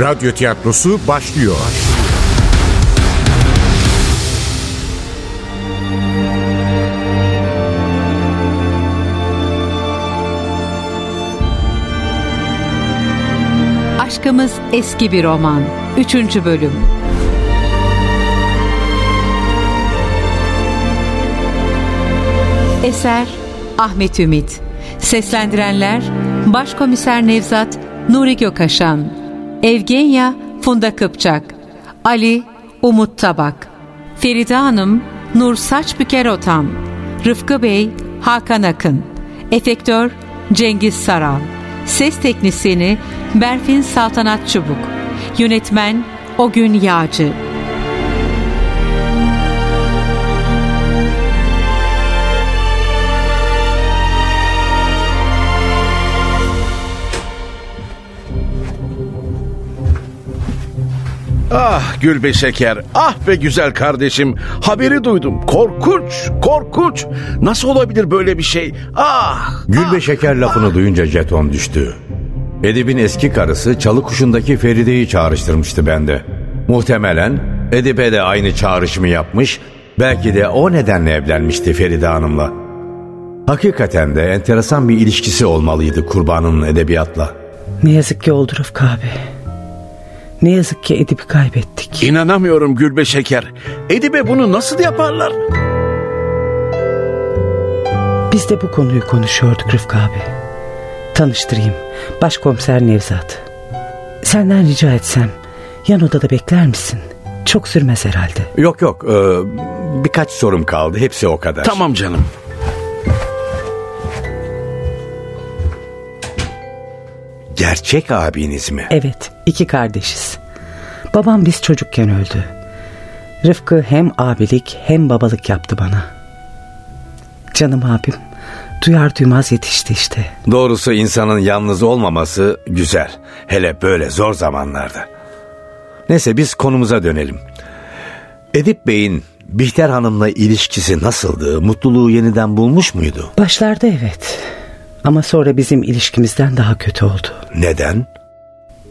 Radyo tiyatrosu başlıyor. Aşkımız eski bir roman. Üçüncü bölüm. Eser Ahmet Ümit Seslendirenler Başkomiser Nevzat Nuri Gökaşan Evgenya Funda Kıpçak Ali Umut Tabak Feride Hanım Nur Saçbüker Otan Rıfkı Bey Hakan Akın Efektör Cengiz Saral Ses Teknisini Berfin Saltanat Çubuk Yönetmen Ogün Yağcı Ah Gülbe Şeker, ah be güzel kardeşim. Haberi duydum. Korkunç, korkunç. Nasıl olabilir böyle bir şey? Ah! Gülbe şeker lafını duyunca jeton düştü. Edip'in eski karısı çalı kuşundaki Feride'yi çağrıştırmıştı bende. Muhtemelen Edip'e de aynı çağrışımı yapmış, belki de o nedenle evlenmişti Feride Hanım'la. Hakikaten de enteresan bir ilişkisi olmalıydı kurbanın edebiyatla. Ne yazık ki oldu Rıfkı abi. Ne yazık ki Edip'i kaybettik. İnanamıyorum Gülbe Şeker. Edip'e bunu nasıl yaparlar? Biz de bu konuyu konuşuyorduk Rıfkı abi. Tanıştırayım. Başkomiser Nevzat. Senden rica etsem yan odada bekler misin? Çok sürmez herhalde. Yok yok, e, birkaç sorum kaldı, hepsi o kadar. Tamam canım. Gerçek abiniz mi? Evet, iki kardeşiz. Babam biz çocukken öldü. Rıfkı hem abilik hem babalık yaptı bana. Canım abim duyar duymaz yetişti işte. Doğrusu insanın yalnız olmaması güzel. Hele böyle zor zamanlarda. Neyse biz konumuza dönelim. Edip Bey'in Bihter Hanım'la ilişkisi nasıldı? Mutluluğu yeniden bulmuş muydu? Başlarda evet. Ama sonra bizim ilişkimizden daha kötü oldu. Neden?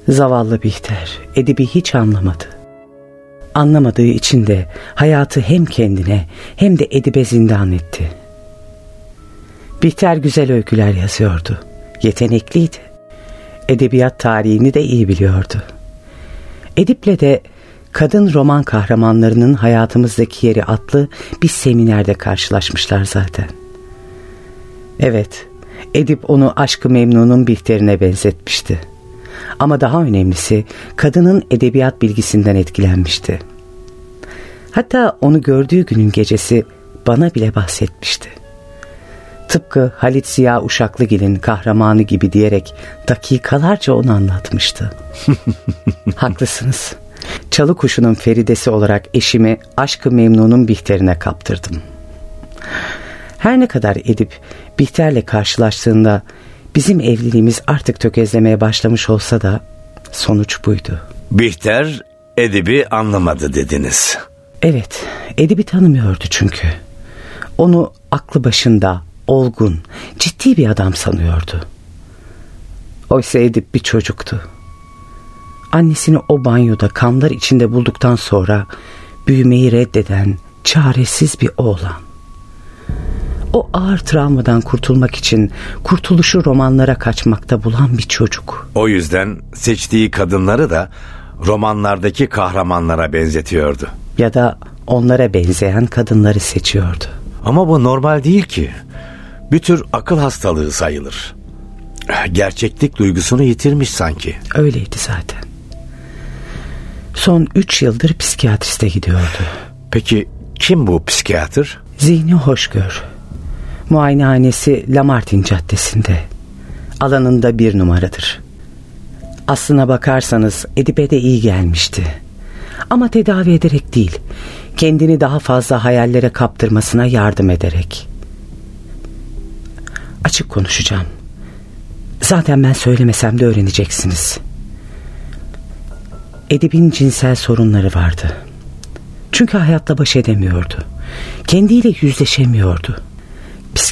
Zavallı Bihter Edip'i hiç anlamadı. Anlamadığı için de hayatı hem kendine hem de Edip'e zindan etti. Bihter güzel öyküler yazıyordu. Yetenekliydi. Edebiyat tarihini de iyi biliyordu. Edip'le de kadın roman kahramanlarının hayatımızdaki yeri adlı bir seminerde karşılaşmışlar zaten. Evet, Edip onu aşkı memnunun Bihter'ine benzetmişti. Ama daha önemlisi kadının edebiyat bilgisinden etkilenmişti. Hatta onu gördüğü günün gecesi bana bile bahsetmişti. Tıpkı Halit Ziya Uşaklıgil'in kahramanı gibi diyerek dakikalarca onu anlatmıştı. Haklısınız. Çalı kuşunun feridesi olarak eşimi aşkı memnunun Bihter'ine kaptırdım. Her ne kadar Edip Bihter'le karşılaştığında bizim evliliğimiz artık tökezlemeye başlamış olsa da sonuç buydu. Bihter Edip'i anlamadı dediniz. Evet, Edip'i tanımıyordu çünkü. Onu aklı başında, olgun, ciddi bir adam sanıyordu. Oysa Edip bir çocuktu. Annesini o banyoda kanlar içinde bulduktan sonra büyümeyi reddeden çaresiz bir oğlan. O ağır travmadan kurtulmak için kurtuluşu romanlara kaçmakta bulan bir çocuk. O yüzden seçtiği kadınları da romanlardaki kahramanlara benzetiyordu. Ya da onlara benzeyen kadınları seçiyordu. Ama bu normal değil ki. Bir tür akıl hastalığı sayılır. Gerçeklik duygusunu yitirmiş sanki. Öyleydi zaten. Son üç yıldır psikiyatriste gidiyordu. Peki kim bu psikiyatr? Zihni Hoşgör. Muayenehanesi Lamartin Caddesi'nde. Alanında bir numaradır. Aslına bakarsanız Edip'e de iyi gelmişti. Ama tedavi ederek değil, kendini daha fazla hayallere kaptırmasına yardım ederek. Açık konuşacağım. Zaten ben söylemesem de öğreneceksiniz. Edip'in cinsel sorunları vardı. Çünkü hayatta baş edemiyordu. Kendiyle yüzleşemiyordu.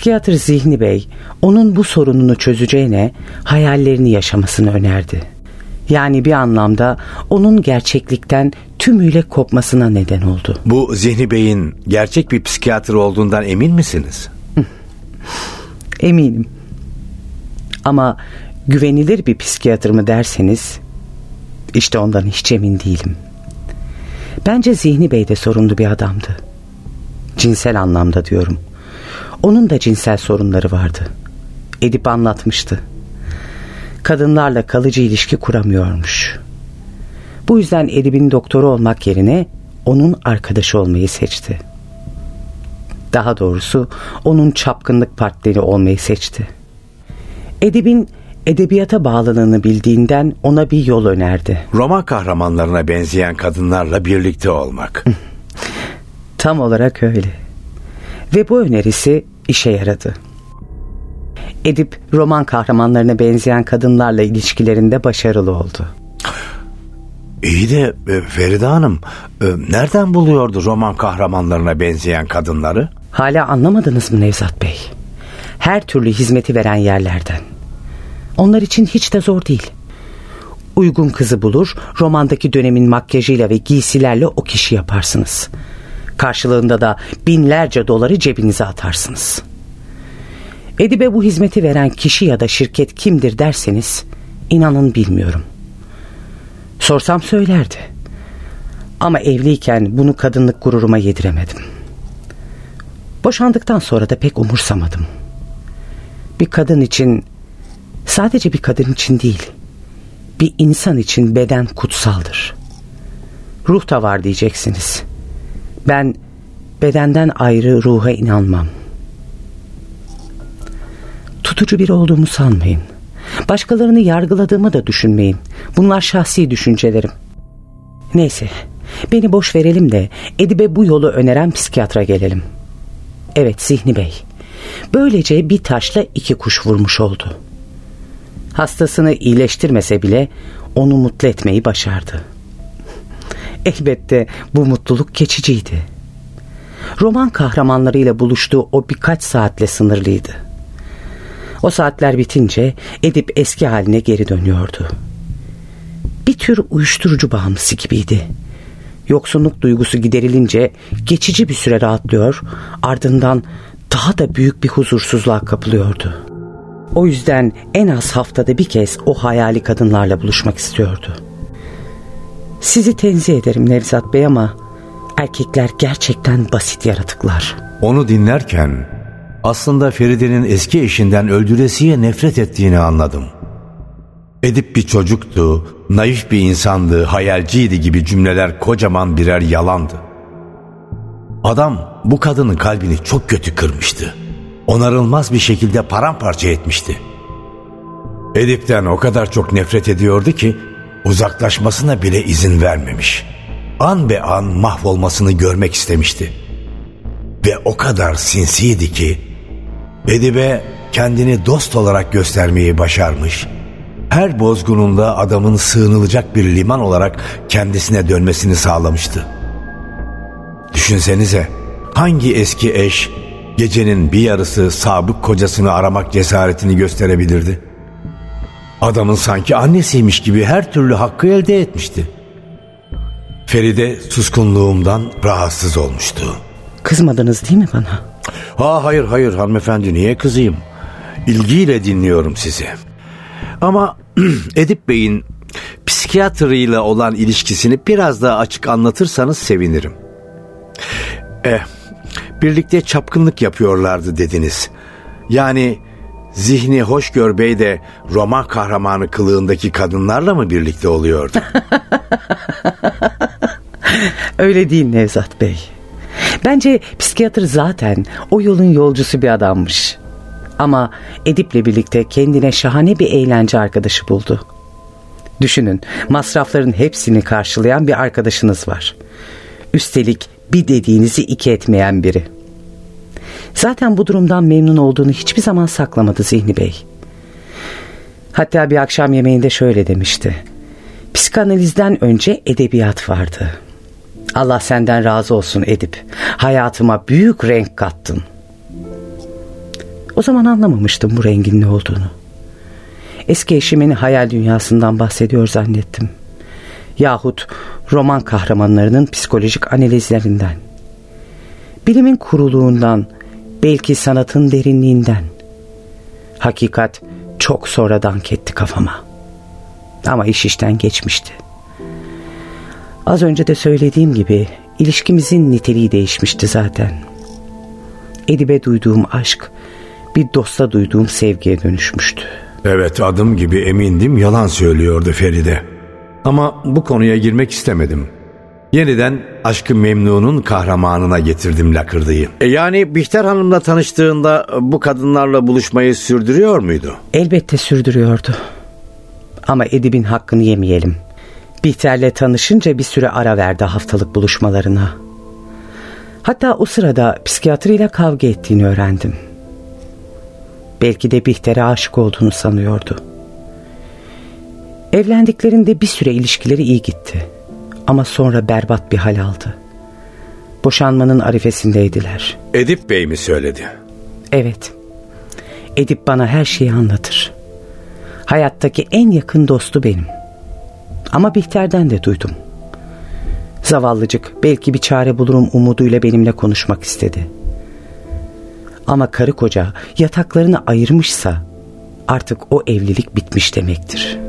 Psikiyatr Zihni Bey onun bu sorununu çözeceğine hayallerini yaşamasını önerdi. Yani bir anlamda onun gerçeklikten tümüyle kopmasına neden oldu. Bu Zihni Bey'in gerçek bir psikiyatr olduğundan emin misiniz? Eminim. Ama güvenilir bir psikiyatr mı derseniz işte ondan hiç emin değilim. Bence Zihni Bey de sorunlu bir adamdı. Cinsel anlamda diyorum. Onun da cinsel sorunları vardı. Edip anlatmıştı. Kadınlarla kalıcı ilişki kuramıyormuş. Bu yüzden Edip'in doktoru olmak yerine onun arkadaşı olmayı seçti. Daha doğrusu onun çapkınlık partneri olmayı seçti. Edip'in edebiyata bağlılığını bildiğinden ona bir yol önerdi. Roman kahramanlarına benzeyen kadınlarla birlikte olmak. Tam olarak öyle. Ve bu önerisi işe yaradı. Edip roman kahramanlarına benzeyen kadınlarla ilişkilerinde başarılı oldu. İyi de e, Feride Hanım e, nereden buluyordu roman kahramanlarına benzeyen kadınları? Hala anlamadınız mı Nevzat Bey? Her türlü hizmeti veren yerlerden. Onlar için hiç de zor değil. Uygun kızı bulur, romandaki dönemin makyajıyla ve giysilerle o kişi yaparsınız. Karşılığında da binlerce doları cebinize atarsınız. Edibe bu hizmeti veren kişi ya da şirket kimdir derseniz inanın bilmiyorum. Sorsam söylerdi. Ama evliyken bunu kadınlık gururuma yediremedim. Boşandıktan sonra da pek umursamadım. Bir kadın için sadece bir kadın için değil bir insan için beden kutsaldır. Ruh da var diyeceksiniz. Ben bedenden ayrı ruha inanmam. Tutucu biri olduğumu sanmayın. Başkalarını yargıladığımı da düşünmeyin. Bunlar şahsi düşüncelerim. Neyse, beni boş verelim de Edibe bu yolu öneren psikiyatra gelelim. Evet Zihni Bey. Böylece bir taşla iki kuş vurmuş oldu. Hastasını iyileştirmese bile onu mutlu etmeyi başardı. Elbette bu mutluluk geçiciydi. Roman kahramanlarıyla buluştuğu o birkaç saatle sınırlıydı. O saatler bitince Edip eski haline geri dönüyordu. Bir tür uyuşturucu bağımlısı gibiydi. Yoksunluk duygusu giderilince geçici bir süre rahatlıyor, ardından daha da büyük bir huzursuzluğa kapılıyordu. O yüzden en az haftada bir kez o hayali kadınlarla buluşmak istiyordu. Sizi tenzih ederim Nevzat Bey ama erkekler gerçekten basit yaratıklar. Onu dinlerken aslında Feride'nin eski eşinden öldüresiye nefret ettiğini anladım. Edip bir çocuktu, naif bir insandı, hayalciydi gibi cümleler kocaman birer yalandı. Adam bu kadının kalbini çok kötü kırmıştı. Onarılmaz bir şekilde paramparça etmişti. Edip'ten o kadar çok nefret ediyordu ki uzaklaşmasına bile izin vermemiş. An be an mahvolmasını görmek istemişti. Ve o kadar sinsiydi ki Edip'e kendini dost olarak göstermeyi başarmış. Her bozgununda adamın sığınılacak bir liman olarak kendisine dönmesini sağlamıştı. Düşünsenize hangi eski eş gecenin bir yarısı sabık kocasını aramak cesaretini gösterebilirdi? Adamın sanki annesiymiş gibi her türlü hakkı elde etmişti. Feride suskunluğumdan rahatsız olmuştu. Kızmadınız değil mi bana? Ha hayır hayır hanımefendi niye kızayım? İlgiyle dinliyorum sizi. Ama Edip Bey'in psikiyatrıyla olan ilişkisini biraz daha açık anlatırsanız sevinirim. Eh, birlikte çapkınlık yapıyorlardı dediniz. Yani Zihni Hoşgör Bey de roman kahramanı kılığındaki kadınlarla mı birlikte oluyordu? Öyle değil Nevzat Bey. Bence psikiyatr zaten o yolun yolcusu bir adammış. Ama Edip'le birlikte kendine şahane bir eğlence arkadaşı buldu. Düşünün masrafların hepsini karşılayan bir arkadaşınız var. Üstelik bir dediğinizi iki etmeyen biri. Zaten bu durumdan memnun olduğunu hiçbir zaman saklamadı Zihni Bey. Hatta bir akşam yemeğinde şöyle demişti. Psikanalizden önce edebiyat vardı. Allah senden razı olsun Edip. Hayatıma büyük renk kattın. O zaman anlamamıştım bu rengin ne olduğunu. eski eşimin hayal dünyasından bahsediyor zannettim. Yahut roman kahramanlarının psikolojik analizlerinden. Bilimin kuruluğundan, belki sanatın derinliğinden. Hakikat çok sonradan ketti kafama. Ama iş işten geçmişti. Az önce de söylediğim gibi ilişkimizin niteliği değişmişti zaten. Edibe duyduğum aşk bir dosta duyduğum sevgiye dönüşmüştü. Evet adım gibi emindim yalan söylüyordu Feride. Ama bu konuya girmek istemedim. Yeniden aşkı memnunun kahramanına getirdim lakırdıyı. E yani Bihter Hanım'la tanıştığında bu kadınlarla buluşmayı sürdürüyor muydu? Elbette sürdürüyordu. Ama Edip'in hakkını yemeyelim. Bihter'le tanışınca bir süre ara verdi haftalık buluşmalarına. Hatta o sırada psikiyatriyle kavga ettiğini öğrendim. Belki de Bihter'e aşık olduğunu sanıyordu. Evlendiklerinde bir süre ilişkileri iyi gitti. Ama sonra berbat bir hal aldı. Boşanmanın arifesindeydiler. Edip Bey mi söyledi? Evet. Edip bana her şeyi anlatır. Hayattaki en yakın dostu benim. Ama Bihter'den de duydum. Zavallıcık belki bir çare bulurum umuduyla benimle konuşmak istedi. Ama karı koca yataklarını ayırmışsa artık o evlilik bitmiş demektir.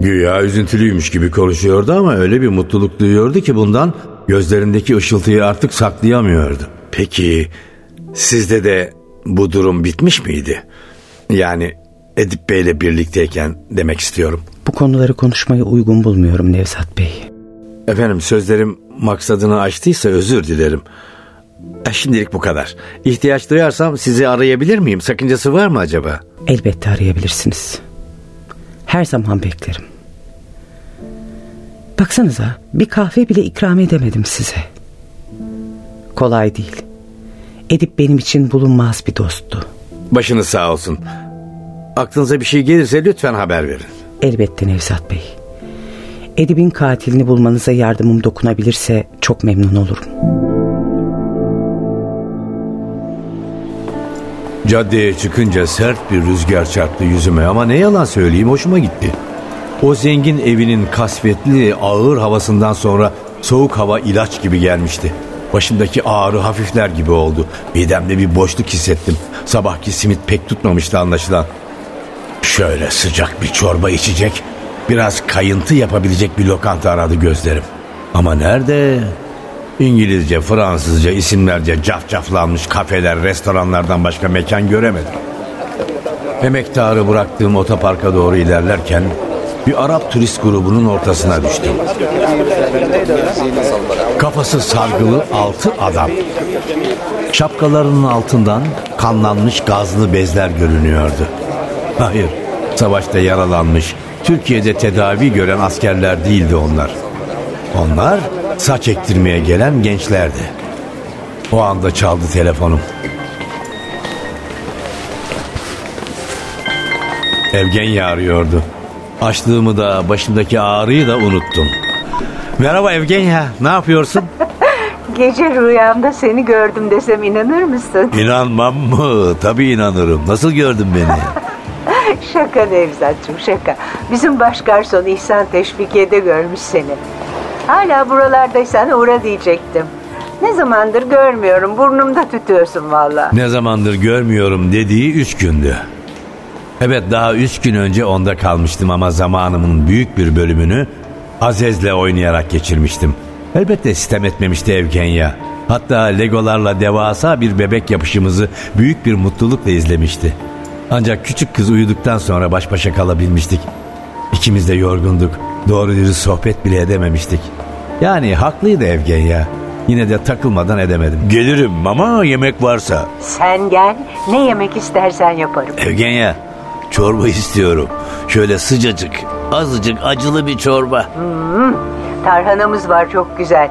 Güya üzüntülüymüş gibi konuşuyordu ama öyle bir mutluluk duyuyordu ki bundan gözlerindeki ışıltıyı artık saklayamıyordu. Peki sizde de bu durum bitmiş miydi? Yani Edip Bey'le birlikteyken demek istiyorum. Bu konuları konuşmayı uygun bulmuyorum Nevzat Bey. Efendim sözlerim maksadını aştıysa özür dilerim. E, şimdilik bu kadar. İhtiyaç duyarsam sizi arayabilir miyim? Sakıncası var mı acaba? Elbette arayabilirsiniz. Her zaman beklerim. Baksanıza bir kahve bile ikram edemedim size. Kolay değil. Edip benim için bulunmaz bir dosttu. Başınız sağ olsun. Aklınıza bir şey gelirse lütfen haber verin. Elbette Nevzat Bey. Edip'in katilini bulmanıza yardımım dokunabilirse çok memnun olurum. Caddeye çıkınca sert bir rüzgar çarptı yüzüme ama ne yalan söyleyeyim hoşuma gitti. O zengin evinin kasvetli ağır havasından sonra soğuk hava ilaç gibi gelmişti. Başımdaki ağrı hafifler gibi oldu. Midemde bir boşluk hissettim. Sabahki simit pek tutmamıştı anlaşılan. Şöyle sıcak bir çorba içecek, biraz kayıntı yapabilecek bir lokanta aradı gözlerim. Ama nerede? İngilizce, Fransızca isimlerce cafcaflanmış kafeler, restoranlardan başka mekan göremedim. Emektarı bıraktığım otoparka doğru ilerlerken bir Arap turist grubunun ortasına düştüm. Kafası sargılı altı adam. Şapkalarının altından kanlanmış gazlı bezler görünüyordu. Hayır, savaşta yaralanmış, Türkiye'de tedavi gören askerler değildi onlar. Onlar saç ektirmeye gelen gençlerdi. O anda çaldı telefonum. Evgenya arıyordu. Açlığımı da başımdaki ağrıyı da unuttum. Merhaba Evgenya, ne yapıyorsun? Gece rüyamda seni gördüm desem inanır mısın? İnanmam mı? Tabii inanırım. Nasıl gördün beni? şaka Nevzat'cığım şaka. Bizim baş garson İhsan Teşvikiye'de görmüş seni. Hala buralardaysan uğra diyecektim. Ne zamandır görmüyorum burnumda tütüyorsun valla. Ne zamandır görmüyorum dediği üç gündü. Evet daha üç gün önce onda kalmıştım ama zamanımın büyük bir bölümünü Azez'le oynayarak geçirmiştim. Elbette sistem etmemişti Evgenya. Hatta legolarla devasa bir bebek yapışımızı büyük bir mutlulukla izlemişti. Ancak küçük kız uyuduktan sonra baş başa kalabilmiştik. İkimiz de yorgunduk. Doğru dürüst sohbet bile edememiştik. Yani haklıydı Evgenya. Yine de takılmadan edemedim. Gelirim ama yemek varsa. Sen gel ne yemek istersen yaparım. Evgenya çorba istiyorum. Şöyle sıcacık, azıcık acılı bir çorba. Hmm, tarhanamız var çok güzel.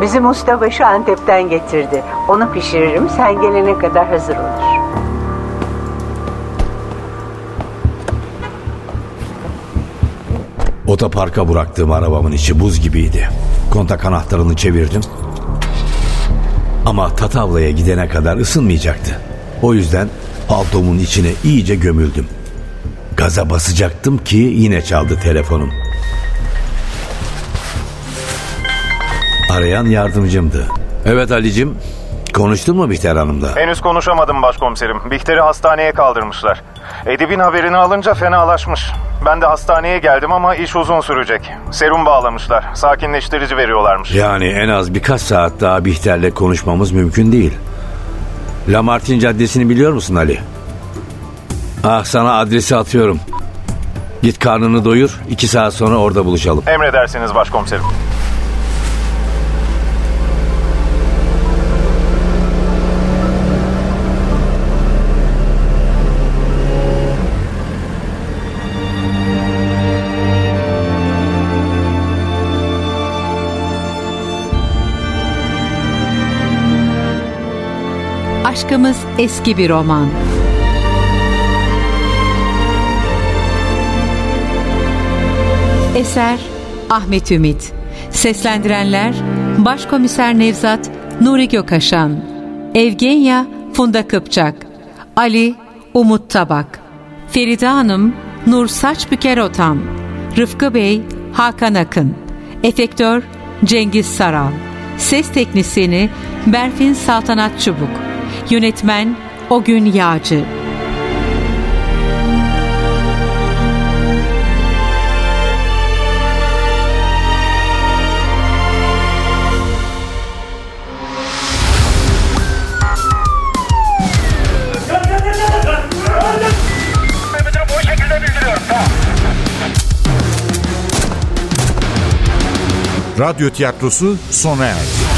Bizim ustabaşı Antep'ten getirdi. Onu pişiririm sen gelene kadar hazır olur. Otoparka bıraktığım arabamın içi buz gibiydi. Kontak anahtarını çevirdim. Ama Tatavla'ya gidene kadar ısınmayacaktı. O yüzden paltomun içine iyice gömüldüm. Gaza basacaktım ki yine çaldı telefonum. Arayan yardımcımdı. Evet Ali'cim konuştun mu Bihter Hanım'la? Henüz konuşamadım başkomiserim. Bihter'i hastaneye kaldırmışlar. Edip'in haberini alınca fenalaşmış. Ben de hastaneye geldim ama iş uzun sürecek. Serum bağlamışlar. Sakinleştirici veriyorlarmış. Yani en az birkaç saat daha Bihter'le konuşmamız mümkün değil. Lamartin Caddesi'ni biliyor musun Ali? Ah sana adresi atıyorum. Git karnını doyur. iki saat sonra orada buluşalım. Emredersiniz başkomiserim. Aşkımız eski bir roman. Eser Ahmet Ümit Seslendirenler Başkomiser Nevzat Nuri Gökaşan Evgenya Funda Kıpçak Ali Umut Tabak Feride Hanım Nur Saçbüker Otan Rıfkı Bey Hakan Akın Efektör Cengiz Saral Ses Teknisini Berfin Saltanat Çubuk Yönetmen O Gün Yağcı Radyo tiyatrosu sona erdi.